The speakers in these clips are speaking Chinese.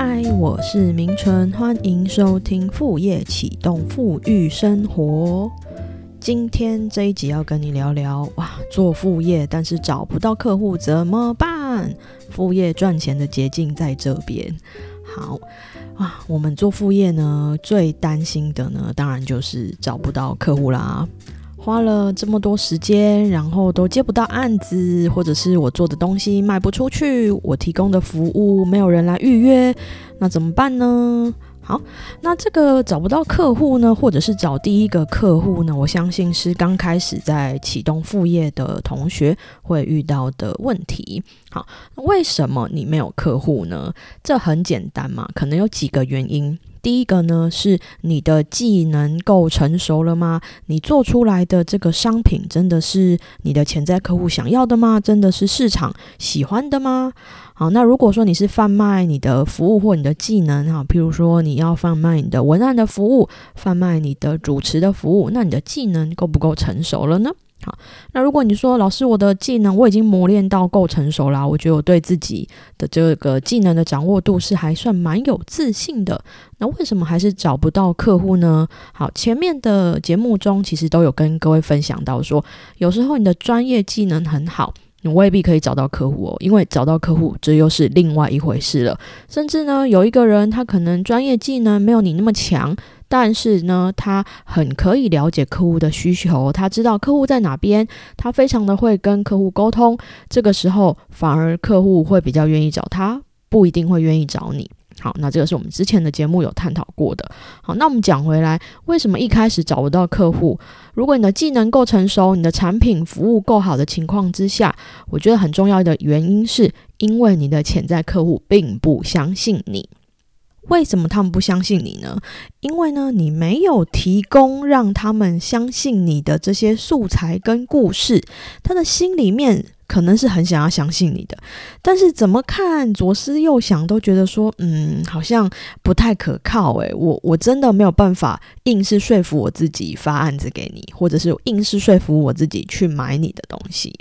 嗨，我是明纯，欢迎收听副业启动富裕生活。今天这一集要跟你聊聊，哇，做副业但是找不到客户怎么办？副业赚钱的捷径在这边。好啊，我们做副业呢，最担心的呢，当然就是找不到客户啦。花了这么多时间，然后都接不到案子，或者是我做的东西卖不出去，我提供的服务没有人来预约，那怎么办呢？好，那这个找不到客户呢，或者是找第一个客户呢？我相信是刚开始在启动副业的同学会遇到的问题。好，为什么你没有客户呢？这很简单嘛，可能有几个原因。第一个呢，是你的技能够成熟了吗？你做出来的这个商品真的是你的潜在客户想要的吗？真的是市场喜欢的吗？好，那如果说你是贩卖你的服务或你的技能，哈，譬如说你要贩卖你的文案的服务，贩卖你的主持的服务，那你的技能够不够成熟了呢？那如果你说老师，我的技能我已经磨练到够成熟啦，我觉得我对自己的这个技能的掌握度是还算蛮有自信的，那为什么还是找不到客户呢？好，前面的节目中其实都有跟各位分享到说，有时候你的专业技能很好，你未必可以找到客户哦，因为找到客户这又是另外一回事了。甚至呢，有一个人他可能专业技能没有你那么强。但是呢，他很可以了解客户的需求，他知道客户在哪边，他非常的会跟客户沟通。这个时候，反而客户会比较愿意找他，不一定会愿意找你。好，那这个是我们之前的节目有探讨过的。好，那我们讲回来，为什么一开始找不到客户？如果你的技能够成熟，你的产品服务够好的情况之下，我觉得很重要的原因是因为你的潜在客户并不相信你。为什么他们不相信你呢？因为呢，你没有提供让他们相信你的这些素材跟故事，他的心里面可能是很想要相信你的，但是怎么看左思右想都觉得说，嗯，好像不太可靠。诶，我我真的没有办法硬是说服我自己发案子给你，或者是硬是说服我自己去买你的东西。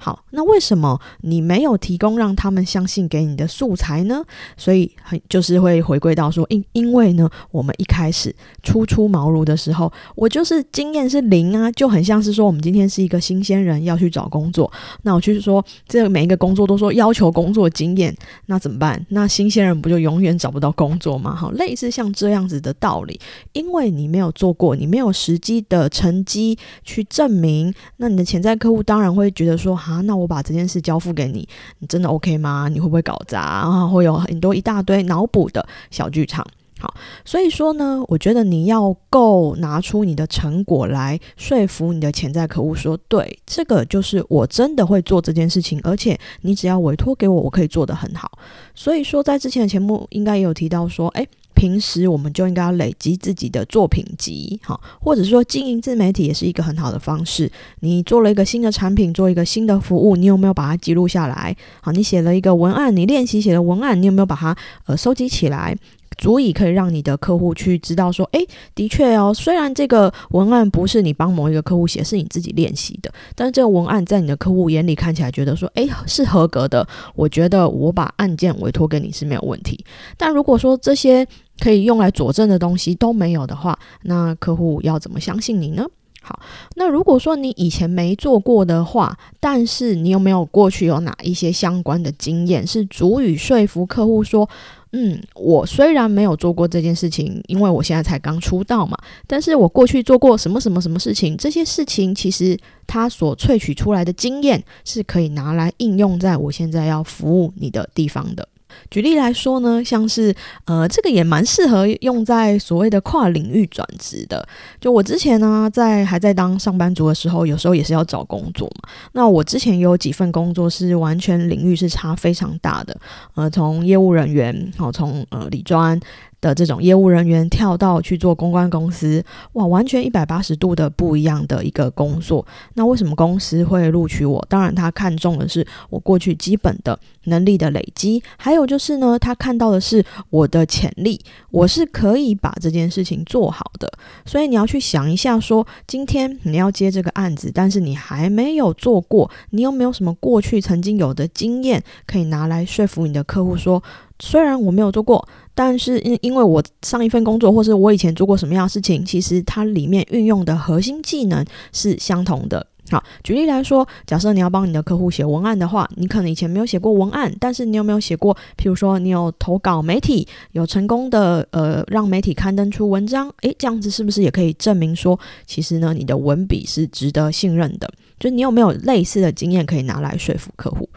好，那为什么你没有提供让他们相信给你的素材呢？所以很就是会回归到说，因因为呢，我们一开始初出茅庐的时候，我就是经验是零啊，就很像是说我们今天是一个新鲜人要去找工作，那我就是说这每一个工作都说要求工作经验，那怎么办？那新鲜人不就永远找不到工作吗？好，类似像这样子的道理，因为你没有做过，你没有实际的成绩去证明，那你的潜在客户当然会觉得说。啊，那我把这件事交付给你，你真的 OK 吗？你会不会搞砸？啊，会有很多一大堆脑补的小剧场。好，所以说呢，我觉得你要够拿出你的成果来说服你的潜在客户，说对，这个就是我真的会做这件事情，而且你只要委托给我，我可以做得很好。所以说，在之前的节目应该也有提到说，诶。平时我们就应该要累积自己的作品集，好，或者说经营自媒体也是一个很好的方式。你做了一个新的产品，做一个新的服务，你有没有把它记录下来？好，你写了一个文案，你练习写的文案，你有没有把它呃收集起来？足以可以让你的客户去知道说，诶，的确哦，虽然这个文案不是你帮某一个客户写，是你自己练习的，但是这个文案在你的客户眼里看起来觉得说，诶，是合格的。我觉得我把案件委托给你是没有问题。但如果说这些可以用来佐证的东西都没有的话，那客户要怎么相信你呢？好，那如果说你以前没做过的话，但是你有没有过去有哪一些相关的经验，是足以说服客户说，嗯，我虽然没有做过这件事情，因为我现在才刚出道嘛，但是我过去做过什么什么什么事情，这些事情其实它所萃取出来的经验是可以拿来应用在我现在要服务你的地方的。举例来说呢，像是呃，这个也蛮适合用在所谓的跨领域转职的。就我之前呢，在还在当上班族的时候，有时候也是要找工作嘛。那我之前有几份工作是完全领域是差非常大的，呃，从业务人员，好，从呃理专。的这种业务人员跳到去做公关公司，哇，完全一百八十度的不一样的一个工作。那为什么公司会录取我？当然，他看中的是我过去基本的能力的累积，还有就是呢，他看到的是我的潜力，我是可以把这件事情做好的。所以你要去想一下，说今天你要接这个案子，但是你还没有做过，你有没有什么过去曾经有的经验可以拿来说服你的客户说？虽然我没有做过，但是因因为我上一份工作或是我以前做过什么样的事情，其实它里面运用的核心技能是相同的。好，举例来说，假设你要帮你的客户写文案的话，你可能以前没有写过文案，但是你有没有写过？譬如说，你有投稿媒体，有成功的呃让媒体刊登出文章，诶，这样子是不是也可以证明说，其实呢，你的文笔是值得信任的？就你有没有类似的经验可以拿来说服客户？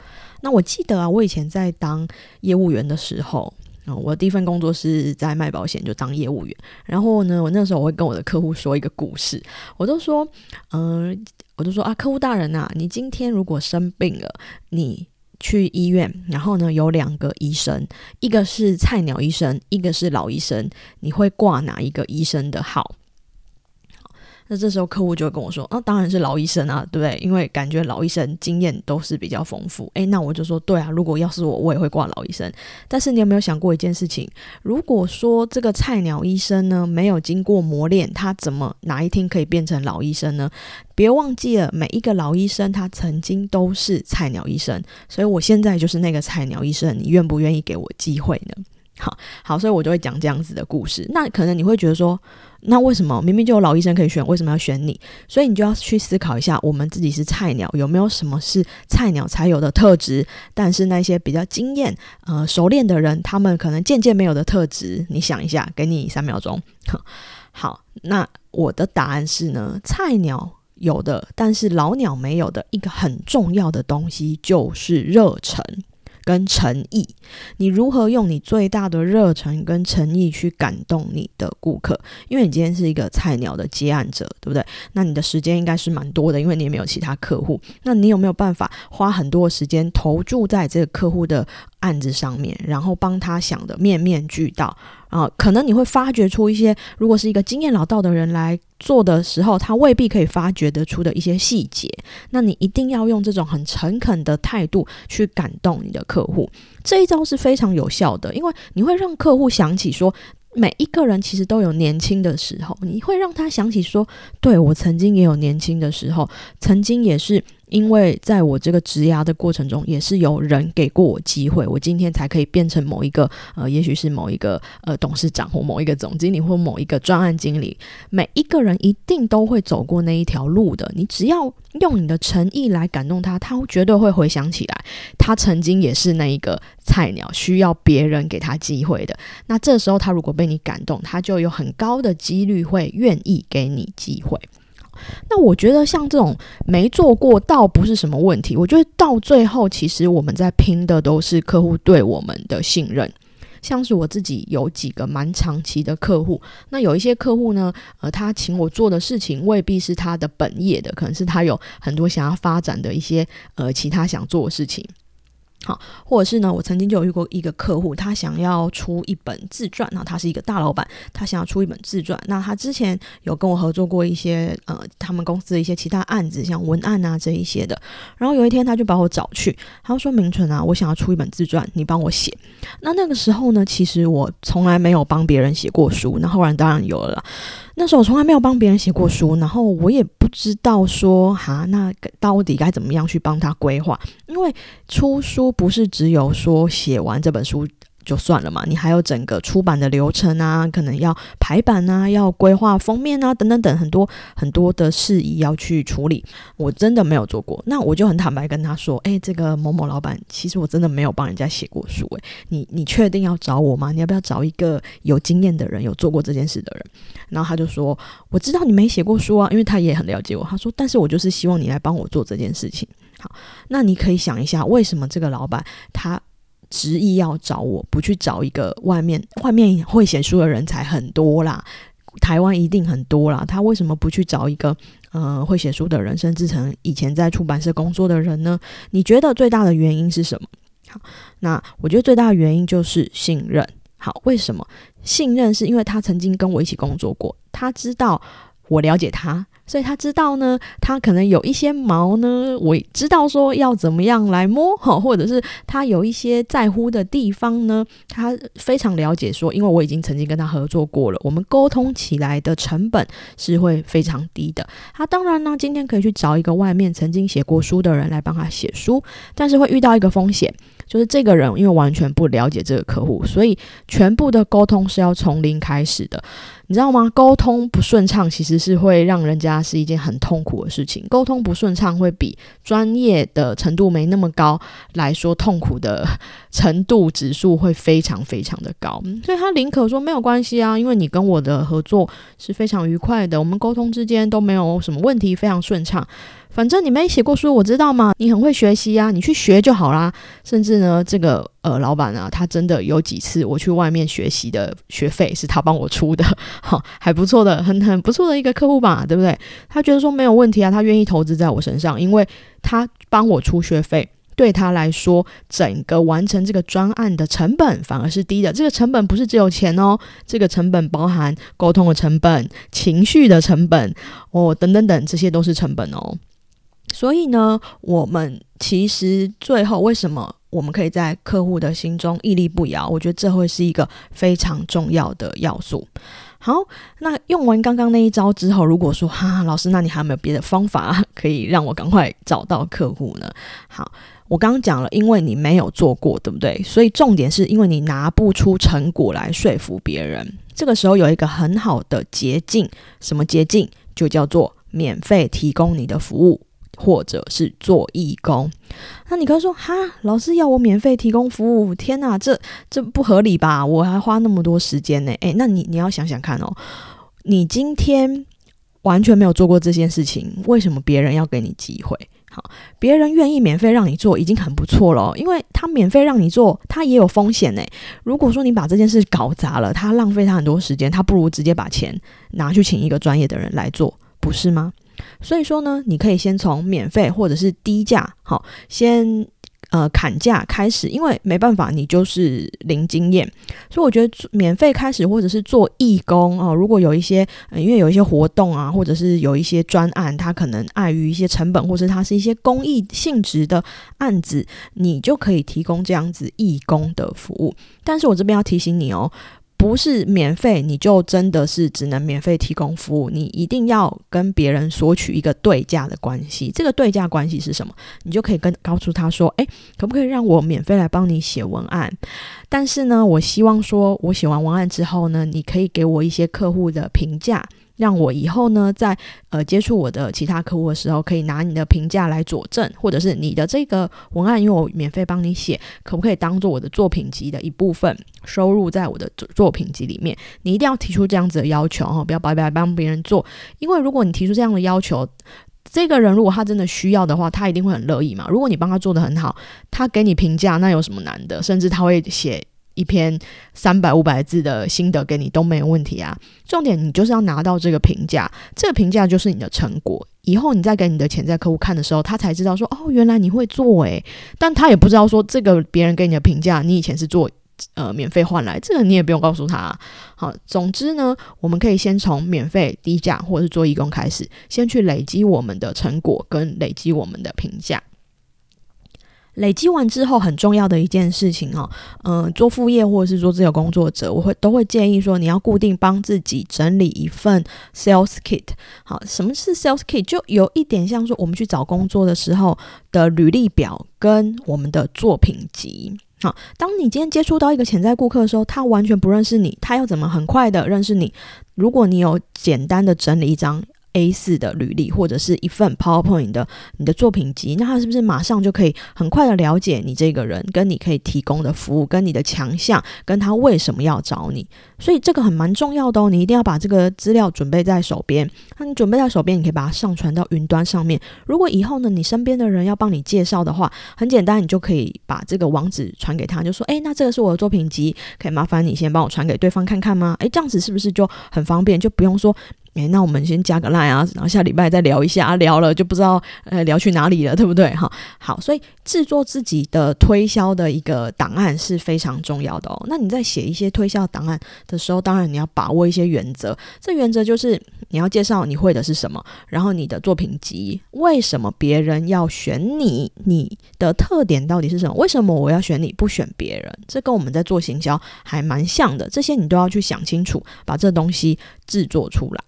那我记得啊，我以前在当业务员的时候，啊，我第一份工作是在卖保险，就当业务员。然后呢，我那时候我会跟我的客户说一个故事，我都说，嗯，我就说啊，客户大人呐，你今天如果生病了，你去医院，然后呢有两个医生，一个是菜鸟医生，一个是老医生，你会挂哪一个医生的号？那这时候客户就会跟我说：“啊，当然是老医生啊，对不对？因为感觉老医生经验都是比较丰富。”诶，那我就说：“对啊，如果要是我，我也会挂老医生。但是你有没有想过一件事情？如果说这个菜鸟医生呢没有经过磨练，他怎么哪一天可以变成老医生呢？别忘记了，每一个老医生他曾经都是菜鸟医生，所以我现在就是那个菜鸟医生。你愿不愿意给我机会呢？”好好，所以我就会讲这样子的故事。那可能你会觉得说，那为什么明明就有老医生可以选，为什么要选你？所以你就要去思考一下，我们自己是菜鸟，有没有什么是菜鸟才有的特质？但是那些比较经验、呃熟练的人，他们可能渐渐没有的特质，你想一下，给你三秒钟。好，那我的答案是呢，菜鸟有的，但是老鸟没有的一个很重要的东西就是热忱。跟诚意，你如何用你最大的热忱跟诚意去感动你的顾客？因为你今天是一个菜鸟的接案者，对不对？那你的时间应该是蛮多的，因为你也没有其他客户。那你有没有办法花很多时间投注在这个客户的案子上面，然后帮他想的面面俱到？啊，可能你会发掘出一些，如果是一个经验老道的人来做的时候，他未必可以发掘得出的一些细节。那你一定要用这种很诚恳的态度去感动你的客户，这一招是非常有效的，因为你会让客户想起说，每一个人其实都有年轻的时候，你会让他想起说，对我曾经也有年轻的时候，曾经也是。因为在我这个职涯的过程中，也是有人给过我机会，我今天才可以变成某一个呃，也许是某一个呃董事长或某一个总经理或某一个专案经理。每一个人一定都会走过那一条路的。你只要用你的诚意来感动他，他绝对会回想起来，他曾经也是那一个菜鸟，需要别人给他机会的。那这时候他如果被你感动，他就有很高的几率会愿意给你机会。那我觉得像这种没做过倒不是什么问题。我觉得到最后，其实我们在拼的都是客户对我们的信任。像是我自己有几个蛮长期的客户，那有一些客户呢，呃，他请我做的事情未必是他的本业的，可能是他有很多想要发展的一些呃其他想做的事情。好，或者是呢？我曾经就有遇过一个客户，他想要出一本自传。那他是一个大老板，他想要出一本自传。那他之前有跟我合作过一些呃，他们公司的一些其他案子，像文案啊这一些的。然后有一天，他就把我找去，他说：“明纯啊，我想要出一本自传，你帮我写。”那那个时候呢，其实我从来没有帮别人写过书。那后来当然有了。那时候我从来没有帮别人写过书，然后我也不知道说哈，那到底该怎么样去帮他规划？因为出书不是只有说写完这本书。就算了嘛，你还有整个出版的流程啊，可能要排版啊，要规划封面啊，等等等很多很多的事宜要去处理。我真的没有做过，那我就很坦白跟他说：“哎，这个某某老板，其实我真的没有帮人家写过书。哎，你你确定要找我吗？你要不要找一个有经验的人，有做过这件事的人？”然后他就说：“我知道你没写过书啊，因为他也很了解我。”他说：“但是我就是希望你来帮我做这件事情。”好，那你可以想一下，为什么这个老板他？执意要找我，不去找一个外面外面会写书的人才很多啦，台湾一定很多啦。他为什么不去找一个呃会写书的人，甚至成以前在出版社工作的人呢？你觉得最大的原因是什么？好，那我觉得最大的原因就是信任。好，为什么信任？是因为他曾经跟我一起工作过，他知道我了解他。所以他知道呢，他可能有一些毛呢，我知道说要怎么样来摸 哈，或者是他有一些在乎的地方呢，他非常了解说，因为我已经曾经跟他合作过了，我们沟通起来的成本是会非常低的。他当然呢，今天可以去找一个外面曾经写过书的人来帮他写书，但是会遇到一个风险，就是这个人因为完全不了解这个客户，所以全部的沟通是要从零开始的。你知道吗？沟通不顺畅，其实是会让人家是一件很痛苦的事情。沟通不顺畅，会比专业的程度没那么高来说，痛苦的程度指数会非常非常的高。所以他宁可说没有关系啊，因为你跟我的合作是非常愉快的，我们沟通之间都没有什么问题，非常顺畅。反正你没写过书，我知道吗？你很会学习呀，你去学就好啦。甚至呢，这个呃老板啊，他真的有几次我去外面学习的学费是他帮我出的，好还不错的，很很不错的一个客户吧，对不对？他觉得说没有问题啊，他愿意投资在我身上，因为他帮我出学费。对他来说，整个完成这个专案的成本反而是低的。这个成本不是只有钱哦，这个成本包含沟通的成本、情绪的成本哦，等等等，这些都是成本哦。所以呢，我们其实最后为什么我们可以在客户的心中屹立不摇？我觉得这会是一个非常重要的要素。好，那用完刚刚那一招之后，如果说哈老师，那你还有没有别的方法可以让我赶快找到客户呢？好，我刚刚讲了，因为你没有做过，对不对？所以重点是因为你拿不出成果来说服别人。这个时候有一个很好的捷径，什么捷径？就叫做免费提供你的服务。或者是做义工，那你可以说哈，老师要我免费提供服务，天哪，这这不合理吧？我还花那么多时间呢。诶，那你你要想想看哦，你今天完全没有做过这件事情，为什么别人要给你机会？好，别人愿意免费让你做已经很不错了，因为他免费让你做，他也有风险呢。如果说你把这件事搞砸了，他浪费他很多时间，他不如直接把钱拿去请一个专业的人来做，不是吗？所以说呢，你可以先从免费或者是低价，好，先呃砍价开始，因为没办法，你就是零经验，所以我觉得免费开始或者是做义工哦，如果有一些因为有一些活动啊，或者是有一些专案，它可能碍于一些成本，或者它是一些公益性质的案子，你就可以提供这样子义工的服务。但是我这边要提醒你哦。不是免费，你就真的是只能免费提供服务。你一定要跟别人索取一个对价的关系。这个对价关系是什么？你就可以跟告诉他说：“诶，可不可以让我免费来帮你写文案？但是呢，我希望说我写完文案之后呢，你可以给我一些客户的评价。”让我以后呢，在呃接触我的其他客户的时候，可以拿你的评价来佐证，或者是你的这个文案，因为我免费帮你写，可不可以当做我的作品集的一部分，收入在我的作品集里面？你一定要提出这样子的要求哦，不要白白帮别人做，因为如果你提出这样的要求，这个人如果他真的需要的话，他一定会很乐意嘛。如果你帮他做的很好，他给你评价，那有什么难的？甚至他会写。一篇三百五百字的心得给你都没有问题啊！重点你就是要拿到这个评价，这个评价就是你的成果。以后你再给你的潜在客户看的时候，他才知道说哦，原来你会做诶。但他也不知道说这个别人给你的评价，你以前是做呃免费换来，这个你也不用告诉他。好，总之呢，我们可以先从免费低价或者是做义工开始，先去累积我们的成果跟累积我们的评价。累积完之后，很重要的一件事情哦，嗯，做副业或者是做自由工作者，我会都会建议说，你要固定帮自己整理一份 sales kit。好，什么是 sales kit？就有一点像说，我们去找工作的时候的履历表跟我们的作品集。好，当你今天接触到一个潜在顾客的时候，他完全不认识你，他要怎么很快的认识你？如果你有简单的整理一张。A 四的履历或者是一份 PowerPoint 的你的作品集，那他是不是马上就可以很快的了解你这个人，跟你可以提供的服务，跟你的强项，跟他为什么要找你？所以这个很蛮重要的哦，你一定要把这个资料准备在手边。那你准备在手边，你可以把它上传到云端上面。如果以后呢，你身边的人要帮你介绍的话，很简单，你就可以把这个网址传给他，就说：“诶，那这个是我的作品集，可以麻烦你先帮我传给对方看看吗？”诶，这样子是不是就很方便？就不用说。诶，那我们先加个 line 啊，然后下礼拜再聊一下，聊了就不知道呃聊去哪里了，对不对？哈，好，所以制作自己的推销的一个档案是非常重要的哦。那你在写一些推销档案的时候，当然你要把握一些原则。这原则就是你要介绍你会的是什么，然后你的作品集为什么别人要选你，你的特点到底是什么？为什么我要选你不选别人？这跟我们在做行销还蛮像的。这些你都要去想清楚，把这东西制作出来。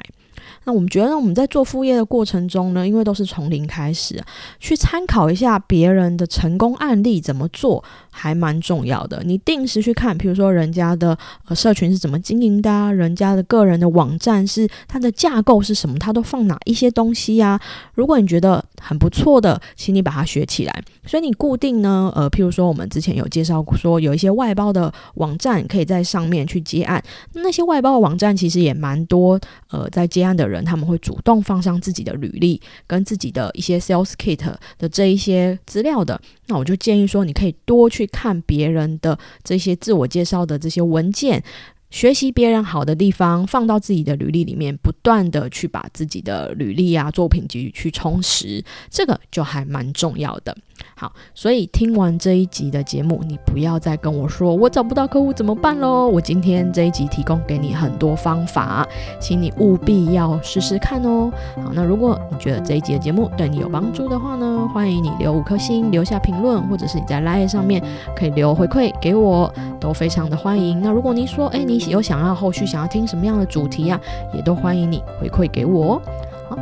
那我们觉得我们在做副业的过程中呢，因为都是从零开始，去参考一下别人的成功案例怎么做，还蛮重要的。你定时去看，比如说人家的呃社群是怎么经营的，人家的个人的网站是它的架构是什么，它都放哪一些东西呀？如果你觉得很不错的，请你把它学起来。所以你固定呢，呃，譬如说我们之前有介绍，说有一些外包的网站可以在上面去接案，那些外包的网站其实也蛮多，呃，在接案的人他们会主动放上自己的履历跟自己的一些 sales kit 的这一些资料的。那我就建议说，你可以多去看别人的这些自我介绍的这些文件。学习别人好的地方，放到自己的履历里面，不断的去把自己的履历啊、作品集去充实，这个就还蛮重要的。好，所以听完这一集的节目，你不要再跟我说我找不到客户怎么办喽。我今天这一集提供给你很多方法，请你务必要试试看哦。好，那如果你觉得这一集的节目对你有帮助的话呢，欢迎你留五颗星，留下评论，或者是你在 Line 上面可以留回馈给我，都非常的欢迎。那如果你说，哎，你有想要后续想要听什么样的主题啊，也都欢迎你回馈给我哦。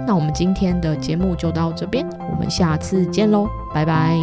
那我们今天的节目就到这边，我们下次见喽，拜拜。